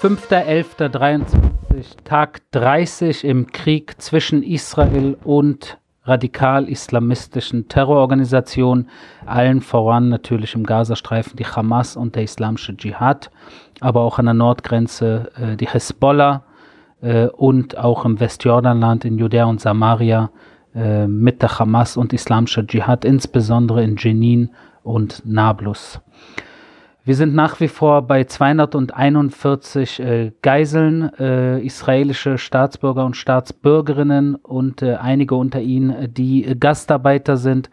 5.11.23, Tag 30 im Krieg zwischen Israel und radikal-islamistischen Terrororganisationen, allen voran natürlich im Gazastreifen die Hamas und der Islamische Dschihad, aber auch an der Nordgrenze äh, die Hezbollah äh, und auch im Westjordanland in Judäa und Samaria äh, mit der Hamas und Islamischer Dschihad, insbesondere in Jenin und Nablus. Wir sind nach wie vor bei 241 äh, Geiseln, äh, israelische Staatsbürger und Staatsbürgerinnen und äh, einige unter ihnen, äh, die Gastarbeiter sind,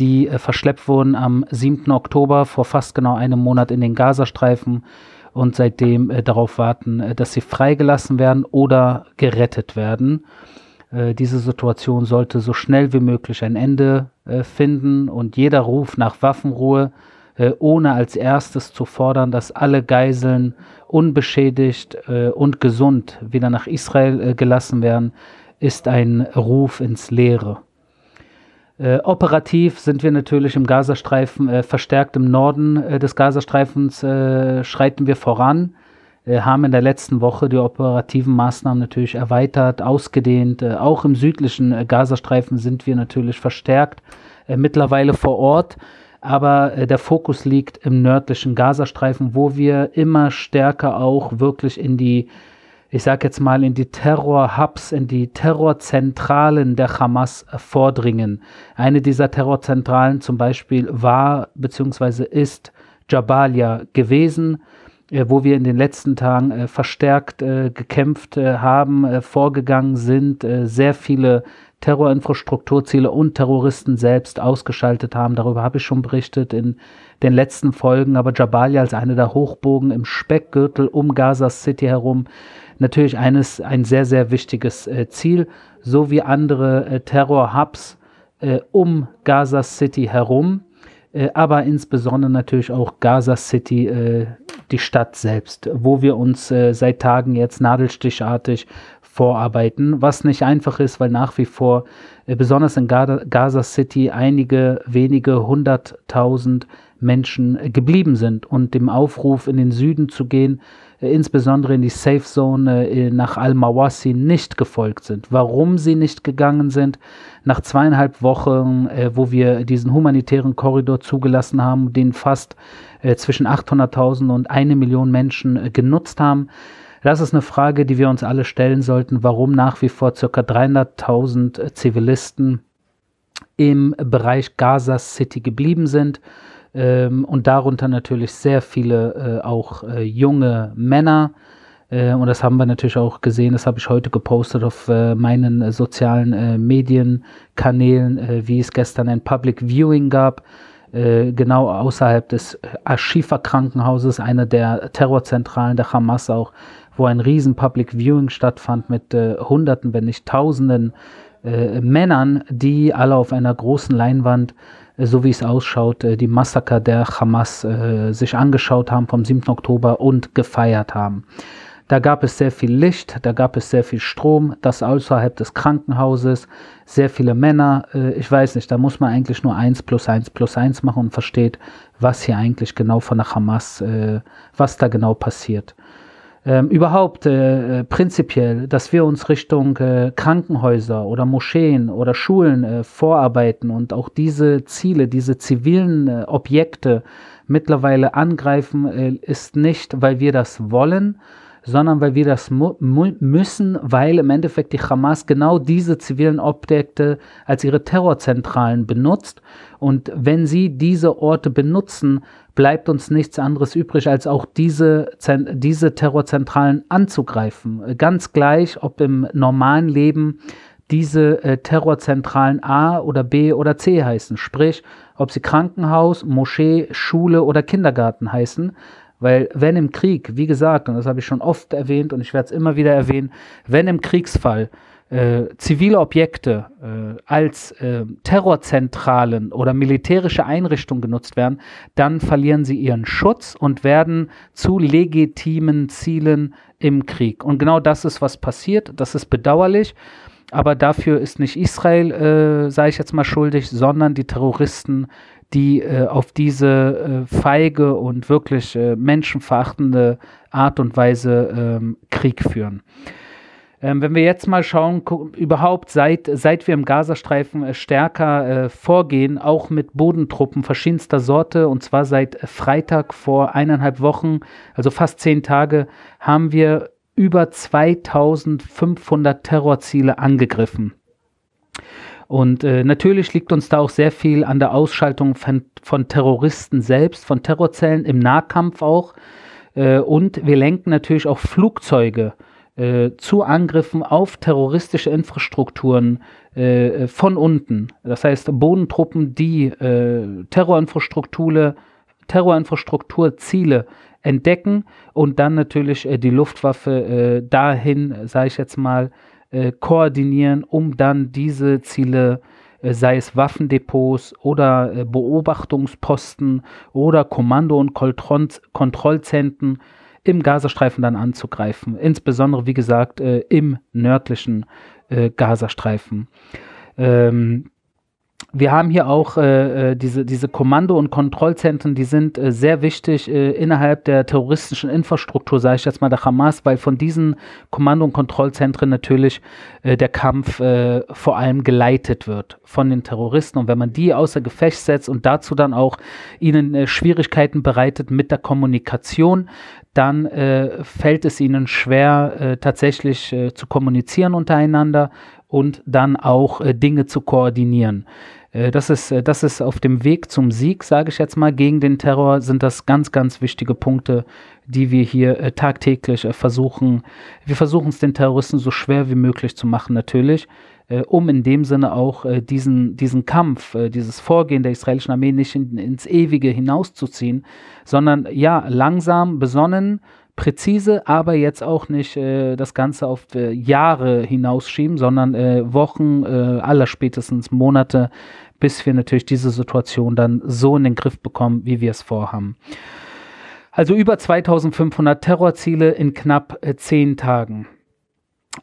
die äh, verschleppt wurden am 7. Oktober vor fast genau einem Monat in den Gazastreifen und seitdem äh, darauf warten, dass sie freigelassen werden oder gerettet werden. diese Situation sollte so schnell wie möglich ein Ende finden und jeder Ruf nach Waffenruhe äh, ohne als erstes zu fordern, dass alle Geiseln unbeschädigt äh, und gesund wieder nach Israel äh, gelassen werden, ist ein Ruf ins Leere. Äh, operativ sind wir natürlich im Gazastreifen äh, verstärkt im Norden äh, des Gazastreifens schreiten wir voran, haben in der letzten Woche die operativen Maßnahmen natürlich erweitert, ausgedehnt. auch im südlichen Gazastreifen sind wir natürlich verstärkt mittlerweile vor Ort aber äh, der Fokus liegt im nördlichen Gazastreifen, wo wir immer stärker auch wirklich in die, ich sag jetzt mal, in die Terror-Hubs, in die Terrorzentralen der Hamas vordringen. Eine dieser Terrorzentralen zum Beispiel war bzw. ist Jabalia gewesen äh, wo wir in den letzten Tagen äh, verstärkt äh, gekämpft äh, haben, äh, vorgegangen sind, sehr viele Terrorinfrastrukturziele und Terroristen selbst ausgeschaltet haben. Darüber habe ich schon berichtet in den letzten Folgen. Aber Jabalia als eine der Hochbogen im Speckgürtel um Gaza City herum natürlich eines, ein sehr, sehr wichtiges äh, Ziel, so wie andere äh, Terror-Hubs äh, um Gaza City herum, äh, aber insbesondere natürlich auch Gaza City, äh, die Stadt selbst, wo wir uns äh, seit Tagen jetzt nadelstichartig vorarbeiten, was nicht einfach ist, weil nach wie vor, äh, besonders in Gaza City, einige wenige hunderttausend Menschen äh, geblieben sind und dem Aufruf in den Süden zu gehen, äh, insbesondere in die Safe Zone nach Al-Mawasi nicht gefolgt sind. Warum sie nicht gegangen sind, nach zweieinhalb Wochen, wo wir diesen humanitären Korridor zugelassen haben, den fast zwischen 800.000 und eine Million Menschen genutzt haben, das ist eine Frage, die wir uns alle stellen sollten, warum nach wie vor ca. 300.000 Zivilisten im Bereich Gaza City geblieben sind ähm, und darunter natürlich sehr viele äh, auch äh, junge Männer. Äh, und das haben wir natürlich auch gesehen, das habe ich heute gepostet auf äh, meinen äh, sozialen äh, Medienkanälen, wie es gestern ein Public Viewing gab genau außerhalb des Ashifa Krankenhauses, einer der Terrorzentralen der Hamas auch, wo ein riesen Public Viewing stattfand mit äh, Hunderten, wenn nicht Tausenden äh, Männern, die alle auf einer großen Leinwand, äh, so wie es ausschaut, äh, die Massaker der Hamas äh, sich angeschaut haben vom 7. Oktober und gefeiert haben. Da gab es sehr viel Licht, da gab es sehr viel Strom, das außerhalb des Krankenhauses, sehr viele Männer. Äh, ich weiß nicht, da muss man eigentlich nur eins plus eins plus eins machen und versteht, was hier eigentlich genau von der Hamas, was da genau passiert ähm, überhaupt äh, äh, prinzipiell, dass wir uns Richtung äh, Krankenhäuser oder Moscheen oder Schulen äh, vorarbeiten und auch diese Ziele, diese zivilen äh, Objekte mittlerweile angreifen, äh, ist nicht, weil wir das wollen, sondern weil wir das müssen, weil im Endeffekt die Hamas genau diese zivilen Objekte als ihre Terrorzentralen benutzt. Und wenn sie diese Orte benutzen, bleibt uns nichts anderes übrig, als auch diese, diese Terrorzentralen anzugreifen. Ganz gleich, ob im normalen Leben diese äh, Terrorzentralen A oder B oder C heißen. Sprich, ob sie Krankenhaus, Moschee, Schule oder Kindergarten heißen. Weil wenn im Krieg, wie gesagt, und das habe ich schon oft erwähnt und ich werde es immer wieder erwähnen, wenn im Kriegsfall äh, zivile Objekte äh, als äh, Terrorzentralen oder militärische Einrichtungen genutzt werden, dann verlieren sie ihren Schutz und werden zu legitimen Zielen im Krieg. Und genau das ist, was passiert. Das ist bedauerlich. Aber dafür ist nicht Israel, äh, sage ich jetzt mal, schuldig, sondern die Terroristen, die äh, auf diese äh, feige und wirklich äh, menschenverachtende Art und Weise ähm, Krieg führen. Ähm, wenn wir jetzt mal schauen, überhaupt seit, seit wir im Gazastreifen äh, stärker äh, vorgehen, auch mit Bodentruppen verschiedenster Sorte, und zwar seit Freitag vor eineinhalb Wochen, also fast zehn Tage, haben wir über 2500 Terrorziele angegriffen. Und äh, natürlich liegt uns da auch sehr viel an der Ausschaltung von, von Terroristen selbst, von Terrorzellen im Nahkampf auch. Äh, und wir lenken natürlich auch Flugzeuge äh, zu Angriffen auf terroristische Infrastrukturen äh, von unten. Das heißt, Bodentruppen, die äh, Terrorinfrastruktur, Terrorinfrastrukturziele entdecken und dann natürlich die Luftwaffe dahin, sage ich jetzt mal, äh, koordinieren, um dann diese Ziele, äh, sei es Waffendepots oder äh, Beobachtungsposten oder Kommando- und Kontroll Kontrollzentren im Gazastreifen dann anzugreifen. Insbesondere, wie gesagt, äh, im nördlichen Gazastreifen. Ähm, wir haben hier auch äh, äh, diese, diese Kommando- und Kontrollzentren, die sind äh, sehr wichtig äh, innerhalb der terroristischen Infrastruktur, sage ich jetzt mal der Hamas, weil von diesen Kommando- und Kontrollzentren natürlich äh, der Kampf äh, vor allem geleitet wird von den Terroristen. Und wenn man die außer Gefecht setzt und dazu dann auch ihnen Schwierigkeiten bereitet mit der Kommunikation, dann fällt es ihnen schwer, tatsächlich zu kommunizieren untereinander und dann auch Dinge zu koordinieren. Äh, das ist, äh, das ist auf dem Weg zum Sieg, sage ich jetzt mal, gegen den Terror sind das ganz, ganz wichtige Punkte, die wir hier äh, tagtäglich versuchen. Wir versuchen es den Terroristen so schwer wie möglich zu machen, natürlich, um in dem Sinne auch diesen, diesen Kampf, dieses Vorgehen der israelischen Armee nicht in, ins Ewige hinauszuziehen, sondern ja, langsam, besonnen, präzise, aber jetzt auch nicht äh, das Ganze auf äh, Jahre hinausschieben, sondern äh, Wochen, äh, aller spätestens Monate, bis wir natürlich diese Situation dann so in den Griff bekommen, wie wir es vorhaben. Also über 2500 Terrorziele in knapp äh, zehn Tagen.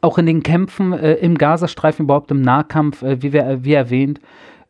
Auch in den Kämpfen äh, im Gazastreifen, überhaupt im Nahkampf, wie, wir, wie erwähnt,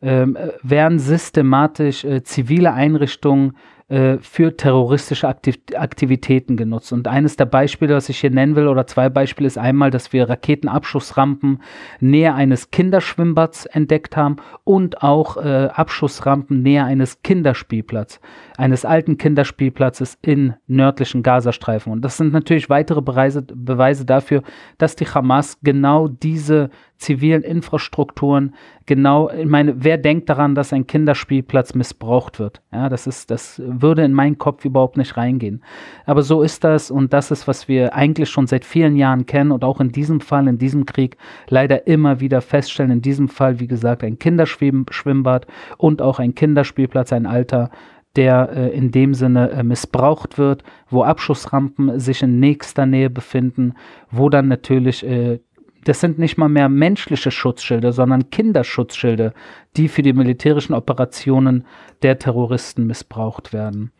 ähm, werden systematisch zivile Einrichtungen äh, für terroristische Aktiv Aktivitäten genutzt. Und eines der Beispiele, was ich hier nennen will, oder zwei Beispiele, ist einmal, dass wir Raketenabschussrampen näher eines Kinderschwimmbads entdeckt haben und auch äh, Abschussrampen näher eines Kinderspielplatzes eines alten Kinderspielplatzes in nördlichen Gazastreifen. Und das sind natürlich weitere Beweise, Beweise dafür, dass die Hamas genau diese zivilen Infrastrukturen genau, ich meine, wer denkt daran, dass ein Kinderspielplatz missbraucht wird? Ja, das ist, das würde in meinen Kopf überhaupt nicht reingehen. Aber so ist das und das ist, was wir eigentlich schon seit vielen Jahren kennen und auch in diesem Fall, in diesem Krieg leider immer wieder feststellen. In diesem Fall, wie gesagt, ein Kinderschwimmbad und auch ein Kinderspielplatz, ein alter der äh, in dem Sinne äh, missbraucht wird, wo Abschussrampen sich in nächster Nähe befinden, wo dann natürlich, äh, das sind nicht mal mehr menschliche Schutzschilde, sondern Kinderschutzschilde, die für die militärischen Operationen der Terroristen missbraucht werden.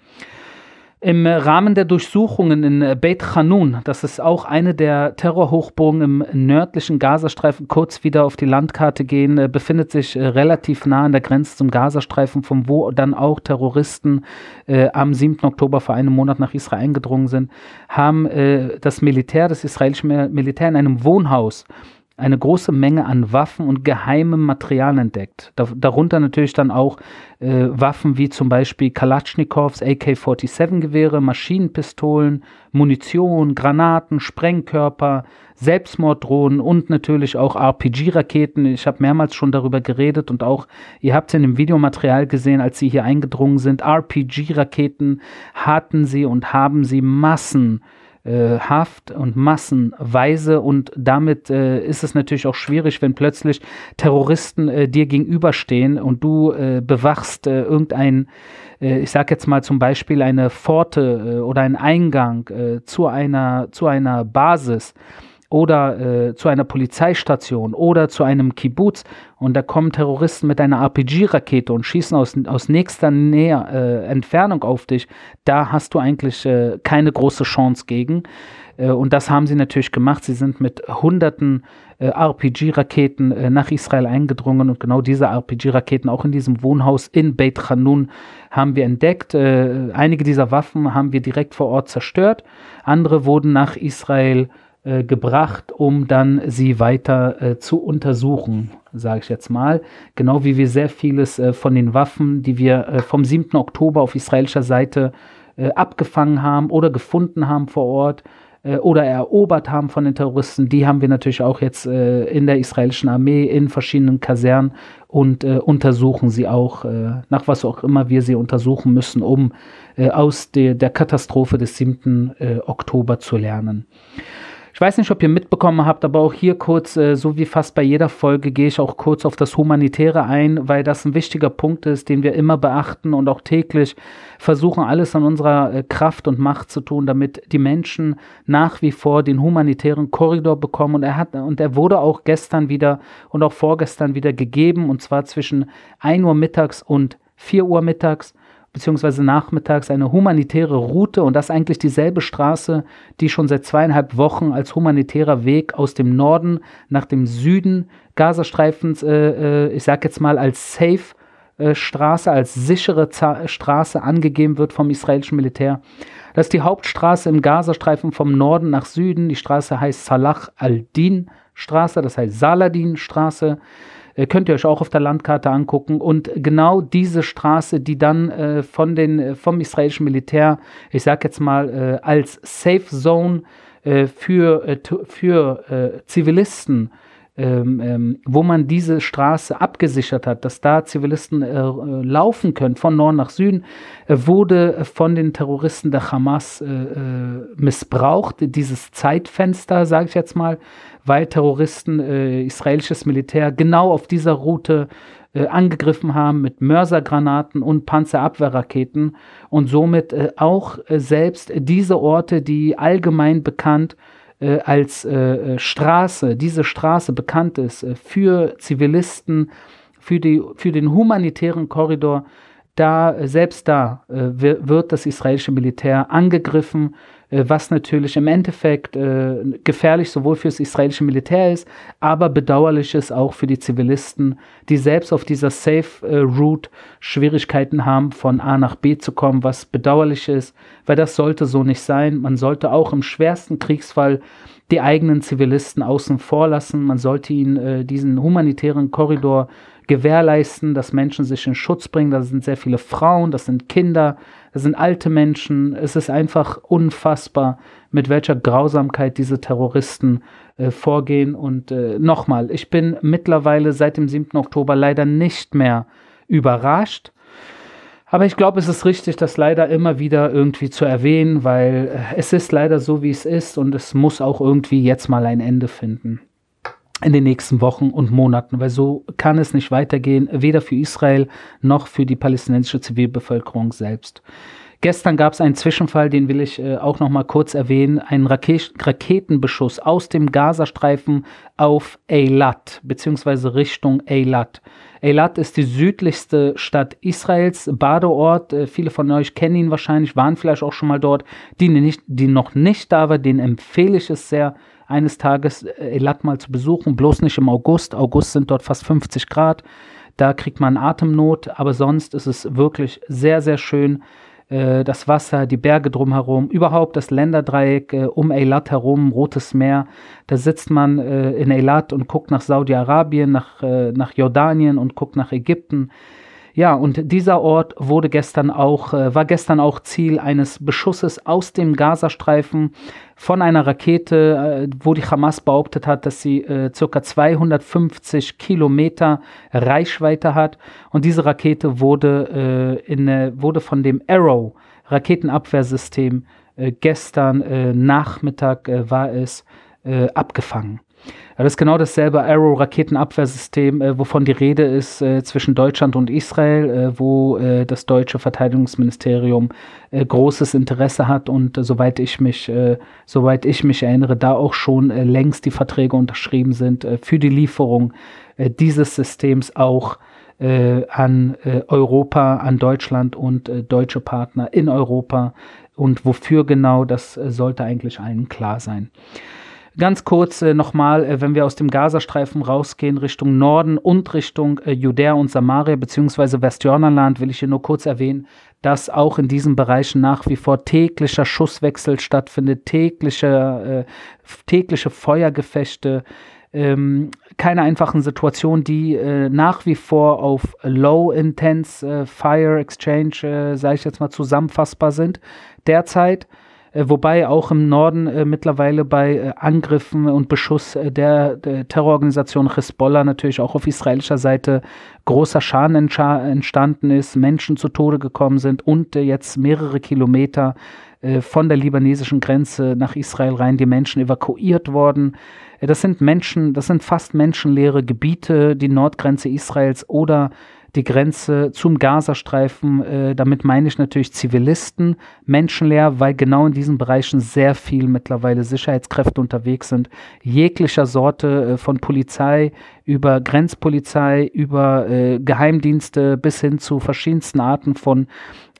Im Rahmen der Durchsuchungen in Beit Hanun, das ist auch eine der Terrorhochburgen im nördlichen Gazastreifen, kurz wieder auf die Landkarte gehen, äh, befindet sich äh, relativ nah an der Grenze zum Gazastreifen, von wo dann auch Terroristen äh, am 7. Oktober vor einem Monat nach Israel eingedrungen sind, haben äh, das Militär, das israelische Militär in einem Wohnhaus eine große Menge an Waffen und geheimem Material entdeckt. Da, darunter natürlich dann auch äh, Waffen wie zum Beispiel Kalatschnikows, AK-47-Gewehre, Maschinenpistolen, Munition, Granaten, Sprengkörper, Selbstmorddrohnen und natürlich auch RPG-Raketen. Ich habe mehrmals schon darüber geredet und auch, ihr habt es in dem Videomaterial gesehen, als sie hier eingedrungen sind. RPG-Raketen hatten sie und haben sie Massen Haft und massenweise. Und damit äh, ist es natürlich auch schwierig, wenn plötzlich Terroristen äh, dir gegenüberstehen und du äh, bewachst äh, irgendein, äh, ich sag jetzt mal zum Beispiel eine Pforte oder einen Eingang zu einer zu einer Basis oder äh, zu einer Polizeistation oder zu einem Kibbutz und da kommen Terroristen mit einer RPG-Rakete und schießen aus, aus nächster Nähe, äh, Entfernung auf dich, da hast du eigentlich äh, keine große Chance gegen. Äh, und das haben sie natürlich gemacht. Sie sind mit hunderten äh, RPG-Raketen äh, nach Israel eingedrungen und genau diese RPG-Raketen auch in diesem Wohnhaus in Beit Hanun haben wir entdeckt. einige dieser Waffen haben wir direkt vor Ort zerstört. Andere wurden nach Israel äh, gebracht, um dann sie weiter äh, zu untersuchen, sage ich jetzt mal. Genau wie wir sehr vieles äh, von den Waffen, die wir äh, vom 7. Oktober auf israelischer Seite äh, abgefangen haben oder gefunden haben vor Ort oder erobert haben von den Terroristen, die haben wir natürlich auch jetzt in der israelischen Armee in verschiedenen Kasernen und untersuchen sie auch, nach was auch immer wir sie untersuchen müssen, um aus de, der Katastrophe des 7. Oktober zu lernen. Ich weiß nicht, ob ihr mitbekommen habt, aber auch hier kurz, äh, so wie fast bei jeder Folge, gehe ich auch kurz auf das Humanitäre ein, weil das ein wichtiger Punkt ist, den wir immer beachten und auch täglich versuchen, alles an unserer äh, Kraft und Macht zu tun, damit die Menschen nach wie vor den humanitären Korridor bekommen. Und er hat, und er wurde auch gestern wieder und auch vorgestern wieder gegeben, und zwar zwischen 1 Uhr mittags und 4 Uhr mittags beziehungsweise nachmittags eine humanitäre Route und das eigentlich dieselbe Straße, die schon seit zweieinhalb Wochen als humanitärer Weg aus dem Norden nach dem Süden Gazastreifens, äh, äh, ich sag jetzt mal als Safe äh, Straße, als sichere Z Straße angegeben wird vom israelischen Militär. Das ist die Hauptstraße im Gazastreifen vom Norden nach Süden. Die Straße heißt Salah al-Din Straße, das heißt Saladin Straße. Äh, könnt ihr euch auch auf der Landkarte angucken. Und genau diese Straße, die dann äh, von den, äh, vom israelischen Militär, ich sage jetzt mal, äh, als Safe Zone äh, für, äh, für Zivilisten ähm, ähm, wo man diese Straße abgesichert hat, dass da Zivilisten laufen können von Norden nach Süden, wurde von den Terroristen der Hamas missbraucht. Dieses Zeitfenster, sage ich jetzt mal, weil Terroristen äh, israelisches Militär genau auf dieser Route äh, angegriffen haben mit Mörsergranaten und Panzerabwehrraketen und somit äh, auch äh, selbst diese Orte, die allgemein bekannt äh, als äh, Straße, diese Straße bekannt ist für Zivilisten, für, die, für den humanitären Korridor, da, selbst da wird das israelische Militär angegriffen was natürlich im Endeffekt äh, gefährlich sowohl für das israelische Militär ist, aber bedauerlich ist auch für die Zivilisten, die selbst auf dieser Safe äh, Route Schwierigkeiten haben, von A nach B zu kommen, was bedauerlich ist, weil das sollte so nicht sein. Man sollte auch im schwersten Kriegsfall die eigenen Zivilisten außen vor lassen. Man sollte ihnen äh, diesen humanitären Korridor gewährleisten, dass Menschen sich in Schutz bringen. Da sind sehr viele Frauen, das sind Kinder, das sind alte Menschen. Es ist einfach unfassbar, mit welcher Grausamkeit diese Terroristen äh, vorgehen. Und äh, nochmal, ich bin mittlerweile seit dem 7. Oktober leider nicht mehr überrascht. Aber ich glaube, es ist richtig, das leider immer wieder irgendwie zu erwähnen, weil äh, es ist leider so, wie es ist und es muss auch irgendwie jetzt mal ein Ende finden in den nächsten Wochen und Monaten, weil so kann es nicht weitergehen, weder für Israel noch für die palästinensische Zivilbevölkerung selbst. Gestern gab es einen Zwischenfall, den will ich äh, auch noch mal kurz erwähnen, einen Raket Raketenbeschuss aus dem Gazastreifen auf Eilat beziehungsweise Richtung Eilat. Eilat ist die südlichste Stadt Israels, Badeort. Äh, viele von euch kennen ihn wahrscheinlich, waren vielleicht auch schon mal dort. Die, nicht, die noch nicht da war, den empfehle ich es sehr eines Tages äh, Elat mal zu besuchen, bloß nicht im August. August sind dort fast 50 Grad. Da kriegt man Atemnot, aber sonst ist es wirklich sehr, sehr schön. Äh, das Wasser, die Berge drumherum, überhaupt das Länderdreieck äh, um Eilat herum, Rotes Meer. Da sitzt man in Eilat und guckt nach Saudi-Arabien, nach, nach Jordanien und guckt nach Ägypten. Ja, und dieser Ort wurde gestern auch, äh, war gestern auch Ziel eines Beschusses aus dem Gazastreifen von einer Rakete, äh, wo die Hamas behauptet hat, dass sie äh, ca. 250 Kilometer Reichweite hat. Und diese Rakete wurde, äh, in, äh, wurde von dem Arrow Raketenabwehrsystem äh, gestern Nachmittag war es abgefangen. Das ist genau dasselbe Arrow-Raketenabwehrsystem, äh, wovon die Rede ist äh, zwischen Deutschland und Israel, äh, wo äh, das deutsche Verteidigungsministerium äh, großes Interesse hat und äh, soweit ich mich, soweit ich mich erinnere, da auch schon längst die Verträge unterschrieben sind für die Lieferung dieses Systems auch an Europa, an Deutschland und deutsche Partner in Europa. Und wofür genau, das sollte eigentlich allen klar sein. Ganz kurz äh, nochmal, äh, wenn wir aus dem Gazastreifen rausgehen Richtung Norden und Richtung äh, Judäa und Samaria beziehungsweise Westjordanland, will ich hier nur kurz erwähnen, dass auch in diesen Bereichen nach wie vor täglicher Schusswechsel stattfindet, tägliche, äh, tägliche Feuergefechte, ähm, keine einfachen Situationen, die äh, nach wie vor auf Low Intense äh, Fire Exchange, äh, sage ich jetzt mal, zusammenfassbar sind derzeit. Äh, wobei auch im Norden äh, mittlerweile bei äh, Angriffen und Beschuss der, der, Terrororganisation Hezbollah natürlich auch auf israelischer Seite großer Schaden entstanden ist, Menschen zu Tode gekommen sind und jetzt mehrere Kilometer von der libanesischen Grenze nach Israel rein die Menschen evakuiert worden. das sind Menschen, das sind fast menschenleere Gebiete, die Nordgrenze Israels oder die Grenze zum Gazastreifen. Äh, damit meine ich natürlich Zivilisten, menschenleer, weil genau in diesen Bereichen sehr viel mittlerweile Sicherheitskräfte unterwegs sind, jeglicher Sorte äh, von Polizei über Grenzpolizei, über äh, Geheimdienste bis hin zu verschiedensten Arten von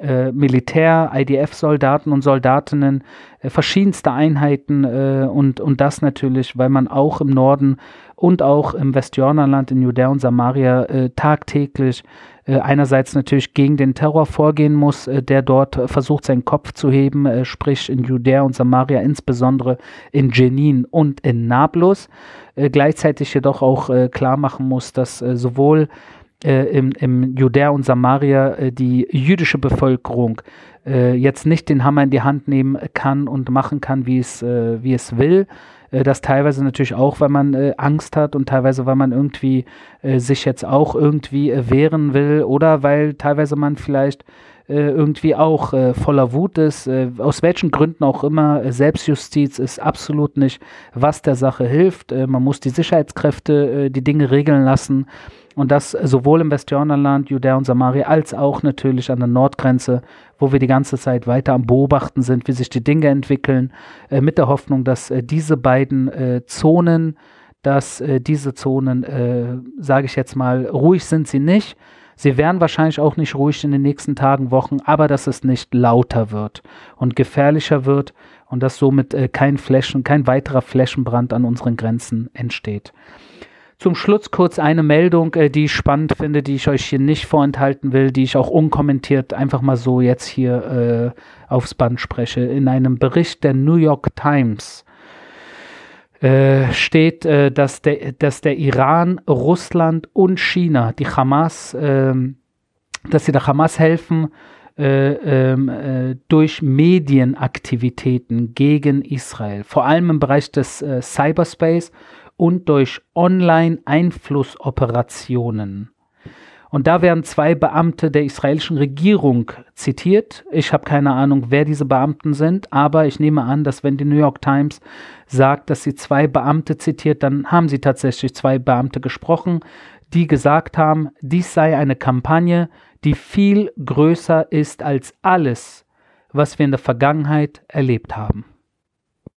äh, Militär, IDF-Soldaten und Soldatinnen, äh, verschiedenste Einheiten äh, und, und das natürlich, weil man auch im Norden und auch im Westjordanland, in Judäa und Samaria äh, tagtäglich äh, einerseits natürlich gegen den Terror vorgehen muss, der dort versucht, seinen Kopf zu heben, sprich in Judäa und Samaria, insbesondere in Jenin und in Nablus, gleichzeitig jedoch auch klar machen muss, dass sowohl im, im Judäa und Samaria die jüdische Bevölkerung jetzt nicht den Hammer in die Hand nehmen kann und machen kann, wie es, wie es will, äh, das teilweise natürlich auch, weil man äh, Angst hat und teilweise, weil man irgendwie äh, sich jetzt auch irgendwie äh, wehren will oder weil teilweise man vielleicht äh, irgendwie auch äh, voller Wut ist, aus welchen Gründen auch immer. Selbstjustiz ist absolut nicht, was der Sache hilft. man muss die Sicherheitskräfte die Dinge regeln lassen. Und das sowohl im Westjordanland, Judäa und Samaria, als auch natürlich an der Nordgrenze, wo wir die ganze Zeit weiter am Beobachten sind, wie sich die Dinge entwickeln, äh, mit der Hoffnung, dass äh, diese beiden äh, Zonen, dass äh, diese Zonen, äh, sage ich jetzt mal, ruhig sind sie nicht. Sie werden wahrscheinlich auch nicht ruhig in den nächsten Tagen, Wochen, aber dass es nicht lauter wird und gefährlicher wird und dass somit äh, kein Flächen, kein weiterer Flächenbrand an unseren Grenzen entsteht. Zum Schluss kurz eine Meldung, äh, die ich spannend finde, die ich euch hier nicht vorenthalten will, die ich auch unkommentiert einfach mal so jetzt hier äh, aufs Band spreche. In einem Bericht der New York Times äh, steht, äh, dass, der, dass der Iran, Russland und China, die Hamas, ähm, dass sie der Hamas helfen, äh, ähm, äh, durch Medienaktivitäten gegen Israel, vor allem im Bereich des äh, Cyberspace und durch Online-Einflussoperationen. Und da werden zwei Beamte der israelischen Regierung zitiert. Ich habe keine Ahnung, wer diese Beamten sind, aber ich nehme an, dass wenn die New York Times sagt, dass sie zwei Beamte zitiert, dann haben sie tatsächlich zwei Beamte gesprochen, die gesagt haben, dies sei eine Kampagne, die viel größer ist als alles, was wir in der Vergangenheit erlebt haben.